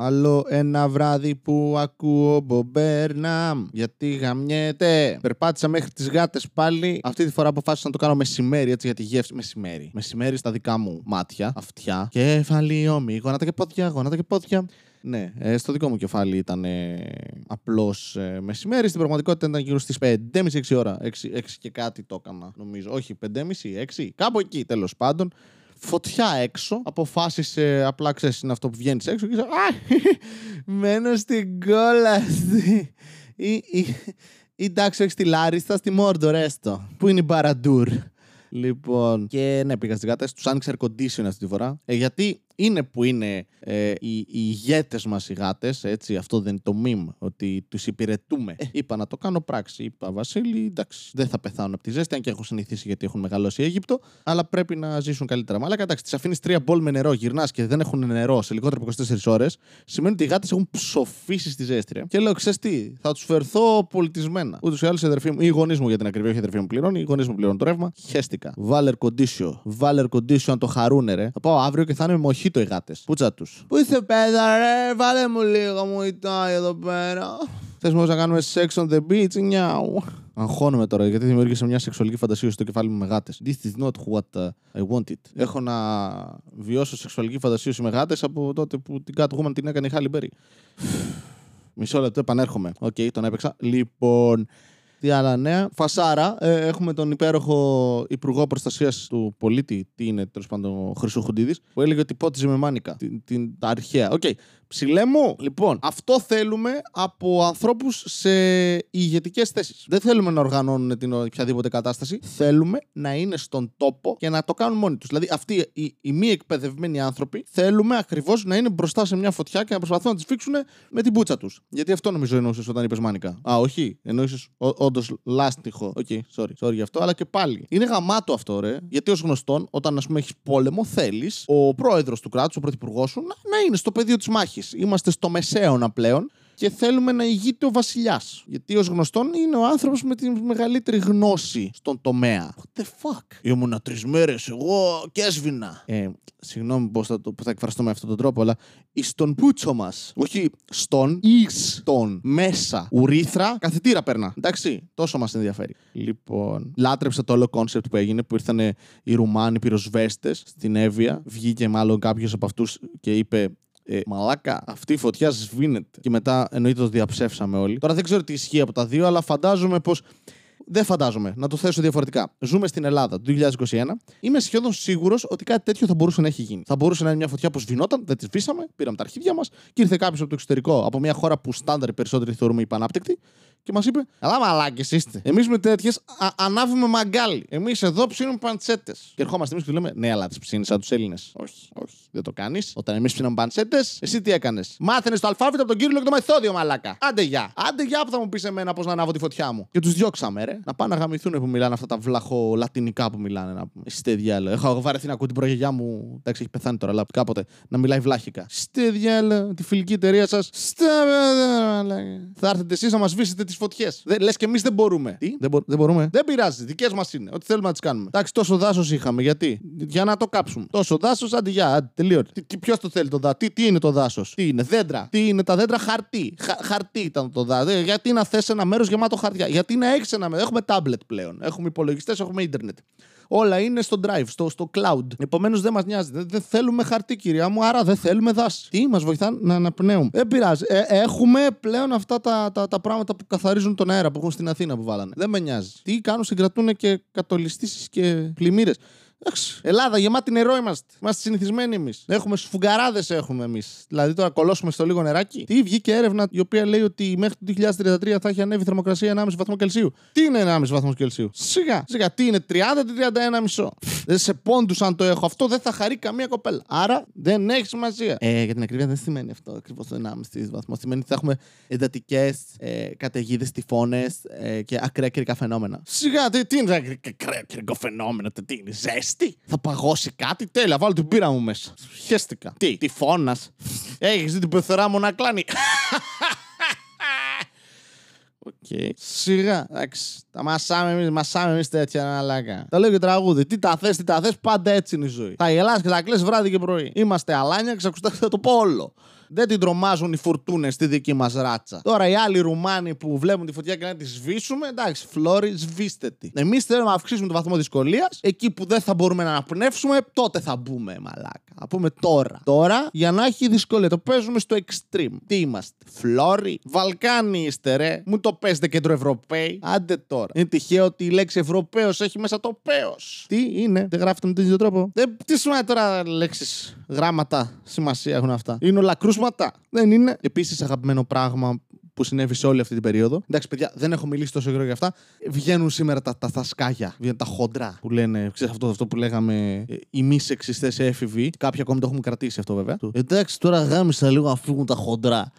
Άλλο ένα βράδυ που ακούω μπομπέρνα. Γιατί γαμιέται. Περπάτησα μέχρι τις γάτες πάλι. Αυτή τη φορά αποφάσισα να το κάνω μεσημέρι έτσι για τη γεύση. Μεσημέρι. Μεσημέρι στα δικά μου μάτια, αυτιά. Κεφάλι, όμοι, γόνατα και πόδια, γόνατα και πόδια. Ναι, ε, στο δικό μου κεφάλι ήταν ε, απλώς ε, μεσημέρι. Στην πραγματικότητα ήταν γύρω στις 5.30-6 ώρα. 6, 6 και κάτι το έκανα, νομίζω. Όχι, 5.30-6. Κάπου εκεί τέλος πάντων φωτιά έξω. Αποφάσισε απλά, ξέρεις, είναι αυτό που βγαίνεις έξω και είσαι. Α, μένω στην κόλαση. Ή, ή, ή εντάξει, όχι στη Λάριστα, στη Μόρντορ, έστω. Πού είναι η Μπαραντούρ. Λοιπόν, και ναι, πήγα στι γάτε. Τους άνοιξε air condition αυτή τη φορά. Ε, γιατί είναι που είναι ε, οι, οι ηγέτες μας οι γάτες. Έτσι, αυτό δεν είναι το meme, ότι τους υπηρετούμε. Ε, είπα να το κάνω πράξη. Είπα, Βασίλη, εντάξει, δεν θα πεθάνουν από τη ζέστη, αν και έχω συνηθίσει γιατί έχουν μεγαλώσει Αίγυπτο, αλλά πρέπει να ζήσουν καλύτερα. Μαλάκα, εντάξει, τι αφήνεις τρία μπολ με νερό, γυρνάς και δεν έχουν νερό σε λιγότερο από 24 ώρες, σημαίνει ότι οι γάτες έχουν ψοφήσει στη ζέστρια. Και λέω, ξέρεις τι, θα τους φερθώ πολιτισμένα. Ούτως ή άλλως η αδερφή μου, ή η γονείς μου για την ακριβή, όχι η αδερφή μου πληρώνει, οι γονείς μου πληρώνουν το ρεύμα. Χαίστηκα. Βάλερ κοντίσιο. Βάλερ κοντίσιο αν το χαρούνε, ρε. Θα πάω αύριο και θα είναι μοχίτο οι γάτε. Πούτσα του. Πού είσαι πέδα, ρε, βάλε μου λίγο μου ητάει εδώ πέρα. Θες μου να κάνουμε sex on the beach, νιάου. Αγχώνομαι τώρα γιατί δημιούργησα μια σεξουαλική φαντασία στο κεφάλι μου με γάτες. This is not what uh, I wanted. Έχω να βιώσω σεξουαλική φαντασίωση με γάτες από τότε που την Catwoman την έκανε η Halle Berry. Μισό λεπτό, επανέρχομαι. OK, okay, τον έπαιξα. Λοιπόν, τι άλλα νέα. Φασάρα. Ε, έχουμε τον υπέροχο Υπουργό Προστασίας του Πολίτη. Τι είναι, τέλος πάντων, ο Χρυσοχουντίδη. Που έλεγε ότι πότιζε με μάνικα. Την, την, τα αρχαία. OK. Okay. Ψηλέ μου, λοιπόν, αυτό θέλουμε από ανθρώπους σε ηγετικές θέσεις. Δεν θέλουμε να οργανώνουν την οποιαδήποτε κατάσταση. Θέλουμε να είναι στον τόπο και να το κάνουν μόνοι τους. Δηλαδή, αυτοί οι, οι μη εκπαιδευμένοι άνθρωποι θέλουμε ακριβώς να είναι μπροστά σε μια φωτιά και να προσπαθούν να τις φίξουν με την πούτσα τους. Γιατί αυτό νομίζω εννοούσες όταν είπες μάνικα. Α, όχι. Εννοούσες όντως λάστιχο. OK, okay, sorry. Sorry γι' αυτό, αλλά και πάλι. Είναι γαμάτο αυτό, ρε. Γιατί ως γνωστόν, όταν ας πούμε έχεις πόλεμο, θέλεις ο πρόεδρος του κράτους, ο πρωθυπουργός σου, να, να είναι στο πεδίο της μάχης. Είμαστε στο μεσαίωνα πλέον και θέλουμε να ηγείται ο βασιλιάς. Γιατί ως γνωστόν είναι ο άνθρωπος με τη μεγαλύτερη γνώση στον τομέα. What the fuck; Ήμουνα τρεις μέρες, εγώ και έσβηνα. Ε, συγγνώμη πώς θα, θα εκφραστώ με αυτόν τον τρόπο, αλλά εις τον πούτσο μας. Όχι στον, εις τον. Μέσα. Ουρίθρα, καθετήρα πέρνα. Εντάξει, τόσο μας ενδιαφέρει. Λοιπόν, λάτρεψα το όλο concept που έγινε, που ήρθαν οι Ρουμάνοι πυροσβέστες στην Εύβοια. Βγήκε μάλλον κάποιος από αυτούς και είπε ε, μαλάκα, αυτή η φωτιά σβήνεται. Και μετά εννοείται το διαψεύσαμε όλοι. Τώρα δεν ξέρω τι ισχύει από τα δύο, αλλά φαντάζομαι πως. Δεν φαντάζομαι. Να το θέσω διαφορετικά. Ζούμε στην Ελλάδα το 2021. Είμαι σχεδόν σίγουρος ότι κάτι τέτοιο θα μπορούσε να έχει γίνει. Θα μπορούσε να είναι μια φωτιά που σβηνόταν, δεν της σβήσαμε, πήραμε τα αρχίδια μας και ήρθε κάποιος από το εξωτερικό, από μια χώρα που στάνταρ περισσότεροι θεωρούμε υπανάπτυκτη και μας είπε: Αλλά μαλάκες είστε. Εμείς με τέτοιες ανάβουμε μαγκάλι. Εμείς εδώ ψήνουμε παντσέτες. Και ερχόμαστε εμείς και λέμε: Ναι, αλλά τις ψήνεις σαν τους Έλληνες. Όχι, όχι, δεν το κάνεις. Όταν εμείς ψήναμε παντσέτες, εσύ τι έκανες. Μάθαινες το αλφάβητο από τον κύριο και το μεθόδιο, μαλάκα. Άντε γεια. Άντε γεια που θα μου πεις εμένα πώς να ανάβω τη φωτιά μου. Και τους διώξαμε, ρε. Να πάνε να γαμηθούν που μιλάνε αυτά τα βλαχο λατινικά που μιλάνε. Να πούμε. Είστε διάλο. Έχω βαρεθεί να ακούω την προγεγιά μου. Εντάξει, έχει πεθάνει τώρα, αλλά κάποτε να μιλάει βλάχικα. Είστε διάλο, τη φιλική εταιρεία σας. Θα έρθετε εσείς να μας σβήσετε τις φωτιές. Λες και εμείς δεν μπορούμε. Τι, δεν, μπο... δεν μπορούμε. Δεν πειράζει. Δικές μας είναι. Ό,τι θέλουμε να τις κάνουμε. Εντάξει, τόσο δάσος είχαμε. Γιατί; Για να το κάψουμε. Τόσο δάσος, αντί για. Τελείωτε. Ποιος το θέλει το δάσο. Τι, τι είναι το δάσος; Τι είναι, δέντρα; Τι είναι τα δέντρα, χαρτί. Χα, χαρτί ήταν το δάσο. Γιατί να θες ένα μέρος γεμάτο χαρτιά; Γιατί να έχεις ένα μέρος; Έχουμε τάμπλετ πλέον. Έχουμε υπολογιστές, έχουμε ίντερνετ. Όλα είναι στο drive, στο, στο cloud. Επομένως δεν μας νοιάζει. Δεν, δεν, θέλουμε χαρτί, κυρία μου, άρα δεν θέλουμε δάση. Τι μας βοηθά να αναπνέουμε. Δεν πειράζει. Ε, έχουμε πλέον αυτά τα, τα, τα, πράγματα που καθαρίζουν τον αέρα που έχουν στην Αθήνα που βάλανε. Δεν με νοιάζει. Τι κάνουν, συγκρατούν και κατολιστήσεις και πλημμύρες. Εντάξει. Ελλάδα, γεμάτη νερό είμαστε. Είμαστε συνηθισμένοι εμείς. Έχουμε σφουγγαράδες έχουμε εμείς. Δηλαδή τώρα κολώσουμε στο λίγο νεράκι. Τι βγήκε έρευνα η οποία λέει ότι μέχρι το 2033 θα έχει ανέβει η θερμοκρασία 1,5 βαθμό Κελσίου. Τι είναι 1,5 βαθμό Κελσίου; Σιγά, σιγά. Τι είναι 30 ή 31,5. Δεν σε πόντους αν το έχω αυτό, δεν θα χαρεί καμία κοπέλα. Άρα δεν έχει σημασία. Ε, για την ακρίβεια δεν σημαίνει αυτό ακριβώς το 1,5 βαθμό. Σημαίνει ότι θα έχουμε εντατικές ε, καταιγίδες, τυφώνες ε, και ακραία καιρικά φαινόμενα. Σιγά, τι, τι είναι ακραία καιρικά φαινόμενα, τι είναι, ζέστη τι, θα παγώσει κάτι. Τέλεια, βάλω την πύρα μου μέσα. Χέστηκα. Τι, τι φώνας. Έχεις δει την πεθερά μου να κλάνει; OK. Okay. Σιγά. Εντάξει. Τα μασάμε εμείς, μασάμε εμείς τέτοια αναλάκα. Τα λέω και τραγούδι. Τι τα θες, τι τα θες, πάντα έτσι είναι η ζωή. Θα γελάς και θα κλαις βράδυ και πρωί. Είμαστε αλάνια και θα το πω όλο. Δεν την τρομάζουν οι φουρτούνες στη δική μας ράτσα. Τώρα οι άλλοι Ρουμάνοι που βλέπουν τη φωτιά και να τη σβήσουμε, εντάξει, φλώροι, σβήστε τη. Εμείς θέλουμε να αυξήσουμε το βαθμό δυσκολίας. Εκεί που δεν θα μπορούμε να αναπνεύσουμε, τότε θα μπούμε, μαλάκα. Θα πούμε τώρα. Τώρα για να έχει δυσκολία. Το παίζουμε στο extreme. Τι είμαστε, Φλώροι, Βαλκάνοι είστε, ρε. Μου το παίζετε κεντροευρωπαίοι. Άντε τώρα. Είναι τυχαίο ότι η λέξη Ευρωπαίος έχει μέσα το παίο. Τι είναι, δεν γράφετε με τον ίδιο τρόπο; Δεν, τι σημαίνει τώρα λέξεις, γράμματα, σημασία έχουν αυτά; Είναι όλα κρούσματα; Δεν είναι. Επίσης, αγαπημένο πράγμα που συνέβη σε όλη αυτή την περίοδο. Εντάξει, παιδιά, δεν έχω μιλήσει τόσο καιρό για αυτά. Βγαίνουν σήμερα τα, τα, τα σκάγια, βγαίνουν τα χοντρά που λένε, ξέρεις αυτό, αυτό που λέγαμε, ε, οι μη σεξιστές έφηβοι. Κάποιοι ακόμη το έχουν κρατήσει αυτό βέβαια. Εντάξει, τώρα γάμισα λίγο να φύγουν τα χοντρά.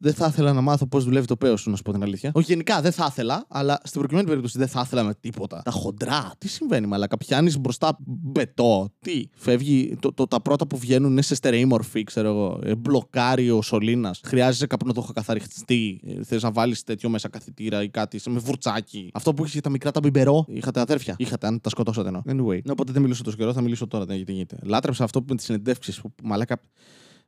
Δεν θα ήθελα να μάθω πώς δουλεύει το παίο σου, να σου πω την αλήθεια. Όχι, γενικά δεν θα ήθελα, αλλά στην προκειμένη περίπτωση δεν θα ήθελα με τίποτα. Τα χοντρά, τι συμβαίνει, μαλάκα; Πιάνεις μπροστά μπετό. Τι, φεύγει. Το, το, τα πρώτα που βγαίνουν είναι σε στερεή μορφή, ξέρω εγώ. Ε, μπλοκάρει ο σωλήνα. Χρειάζεσαι κάπου να το έχω καθαριστεί. Ε, Θες να βάλεις τέτοιο μέσα καθετήρα ή κάτι. Με βουρτσάκι. Αυτό που είχε τα μικρά τα μπιμπερό. Είχατε αδέρφια; Είχατε, αν τα σκοτώσατε ενώ. Anyway. Ναι, οπότε δεν μιλήσω τόσο καιρό, θα μιλήσω τώρα. Δεν γίνεται. Λάτρεψα αυτό που με τις συνεντεύξεις που μαλάκα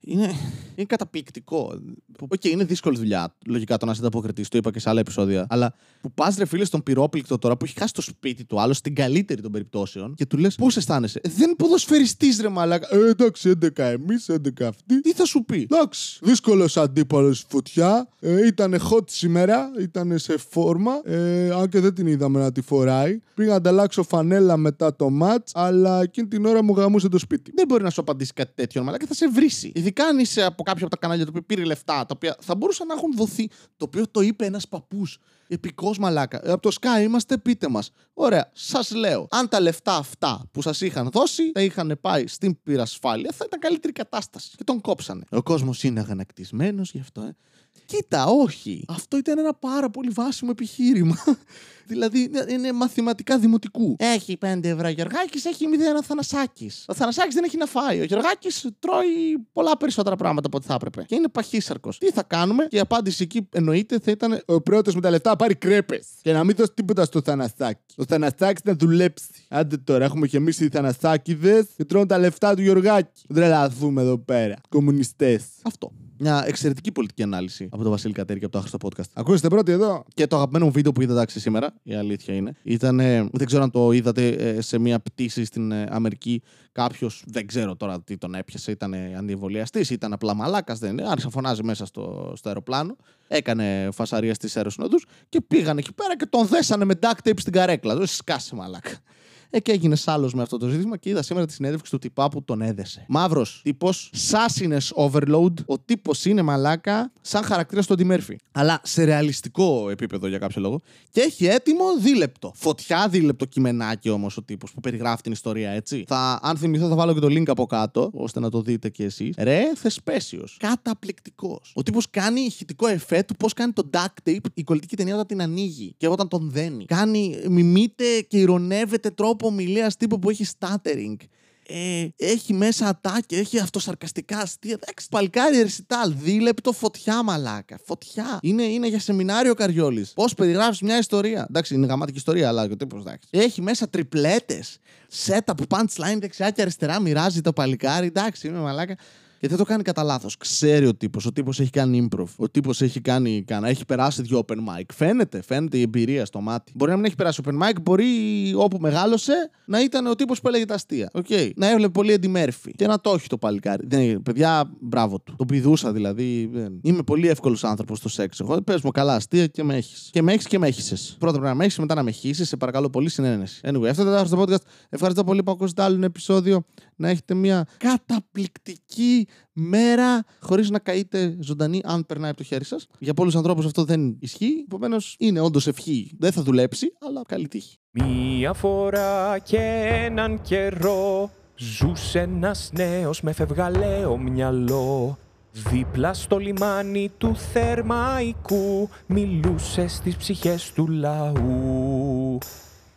είναι, είναι καταπληκτικό. OK, okay, είναι δύσκολη δουλειά. Λογικά το να είσαι ανταποκριτής, το είπα και σε άλλα επεισόδια. Αλλά που πας ρε φίλε στον πυρόπληκτο τώρα που έχει χάσει το σπίτι του άλλος στην καλύτερη των περιπτώσεων και του λες πώς αισθάνεσαι; Ε, δεν ποδοσφαιριστής ρε μαλάκα. Ε, εντάξει, 11 εμείς, 11 αυτοί. Τι θα σου πει; Εντάξει, δύσκολος αντίπαλος φωτιά. Ε, ήταν hot σήμερα, ήταν σε φόρμα. Ε, αν και δεν την είδαμε να τη φοράει. Πήγα να ανταλλάξω φανέλα μετά το ματ, αλλά εκείνη την ώρα μου γαμούσε το σπίτι. Δεν μπορεί να σου απαντήσει κάτι τέτοιο, μαλάκα θα σε βρήσει. Ειδικά αν είσαι από κάποιο από τα κανάλια το οποίο πήρε λεφτά, τα οποία θα μπορούσαν να έχουν δοθεί. Το οποίο το είπε ένας παππούς. Επικός μαλάκα. Από το Sky είμαστε, πείτε μας. Ωραία, σας λέω. Αν τα λεφτά αυτά που σας είχαν δώσει τα είχαν πάει στην πυρασφάλεια, θα ήταν καλύτερη κατάσταση. Και τον κόψανε. Ο κόσμος είναι αγανακτισμένος γι' αυτό. Ε. Κοίτα, όχι. Αυτό ήταν ένα πάρα πολύ βάσιμο επιχείρημα. δηλαδή είναι μαθηματικά δημοτικού. Έχει 5 ευρώ ο Γεωργάκης, έχει 0 ο Θανασάκης. Ο Θανασάκης δεν έχει να φάει. Ο Γεωργάκης τρώει πολλά περισσότερα πράγματα από ό,τι θα έπρεπε. Και είναι παχύσαρκος. Τι θα κάνουμε, και η απάντηση εκεί εννοείται θα ήταν ο πρώτος με τα λεφτά πάρει κρέπες. Και να μην δώσει τίποτα στο Θανασάκη. Ο Θανασάκης να δουλέψει. Άντε τώρα, έχουμε και εμείς οι Θανασάκηδες και τρώνε τα λεφτά του Γεωργάκη. Δεν λαθούμε εδώ πέρα. Κομμουνιστές. Αυτό. Μια εξαιρετική πολιτική ανάλυση από τον Βασίλη Κατέρη και από το άχρηστο podcast. Ακούστε πρώτοι εδώ; Και το αγαπημένο μου βίντεο που είδατε άξι σήμερα, η αλήθεια είναι, ήταν. Δεν ξέρω αν το είδατε ε, σε μια πτήση στην ε, Αμερική. Κάποιος, δεν ξέρω τώρα τι τον έπιασε, ήταν αντιεμβολιαστή, ήταν απλά μαλάκας, δεν είναι. Άρχισε να φωνάζει μέσα στο, στο αεροπλάνο. Έκανε φασαρία στις αεροσυνοδού και πήγαν εκεί πέρα και τον δέσανε με duct tape στην καρέκλα. Δεν σκάσε μαλάκα. Ε, και έγινε άλλο με αυτό το ζήτημα και είδα σήμερα τη συνέντευξη του τυπά που τον έδεσε. Μαύρος τύπος, σάσινες overload. Ο τύπος είναι μαλάκα, σαν χαρακτήρα του Μέρφυ. Αλλά σε ρεαλιστικό επίπεδο για κάποιο λόγο. Και έχει έτοιμο δίλεπτο. Φωτιά δίλεπτο κειμενάκι όμως ο τύπος που περιγράφει την ιστορία, έτσι. Θα, αν θυμηθώ, θα βάλω και το link από κάτω, ώστε να το δείτε κι εσείς. Ρε, θεσπέσιος. Καταπληκτικός. Ο τύπος κάνει ηχητικό εφέ του πώς κάνει το duct tape η κολλητική ταινία όταν την ανοίγει και όταν τον δένει. Κάνει, μιμείται και ηρωνεύεται τρόπο ομιλίας τύπου που έχει stuttering. Ε, έχει μέσα ατάκια, έχει αυτοσαρκαστικά αστεία. Εντάξει, παλκάρι ρεσιτάλ, δίλεπτο φωτιά μαλάκα. Φωτιά. Είναι, είναι για σεμινάριο Καριόλης. Πώς περιγράφεις μια ιστορία; Εντάξει, είναι γαμάτικη ιστορία, αλλά ο τύπος εντάξει. Έχει μέσα τριπλέτες. Setup, punchline δεξιά και αριστερά, μοιράζει το παλικάρι. Εντάξει, είναι μαλάκα. Και δεν το κάνει κατά λάθος. Ξέρει ο τύπος. Ο τύπος έχει κάνει improv. Ο τύπος έχει κάνει. Κάνα, έχει περάσει δύο open mic. Φαίνεται, φαίνεται η εμπειρία στο μάτι. Μπορεί να μην έχει περάσει open mic, μπορεί όπου μεγάλωσε να ήταν ο τύπος που έλεγε τα αστεία. Okay. Να έβλεπε πολύ εντυμέρφη. Και να το έχει το παλικάρι. Δεν, παιδιά, μπράβο του. Το πηδούσα δηλαδή. Είμαι πολύ εύκολος άνθρωπος στο σεξ. Εγώ πες μου καλά αστεία και με έχεις. Και με έχεις και με έχει. Πρώτα πρέπει να με έχεις, μετά να με χύσεις. Σε παρακαλώ πολύ συνένεση. Anyway, αυτό ήταν το podcast. Ευχαριστώ πολύ που ακούσατε άλλο ένα επεισόδιο. Να έχετε μια καταπληκτική μέρα χωρίς να καείτε ζωντανή, αν περνάει από το χέρι σας. Για πολλούς ανθρώπους αυτό δεν ισχύει. Επομένως, είναι όντως ευχή. Δεν θα δουλέψει, αλλά καλή τύχη. Μία φορά και έναν καιρό ζούσε ένας νέος με φευγαλαίο μυαλό. Δίπλα στο λιμάνι του Θερμαϊκού μιλούσε στις ψυχές του λαού.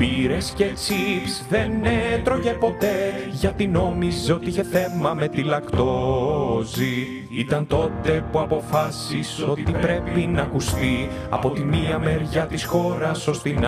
Πήρες και τσίπς δεν έτρωγε ποτέ γιατί νόμιζε ότι είχε θέμα με τη λακτόζη. Ήταν τότε που αποφάσισε ότι πρέπει να ακουστεί από τη μία μεριά της χώρας ως την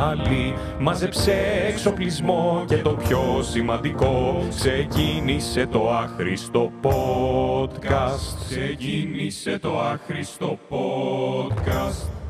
άλλη. Μάζεψε εξοπλισμό και το πιο σημαντικό ξεκίνησε το άχρηστο podcast. Ξεκίνησε το άχρηστο podcast.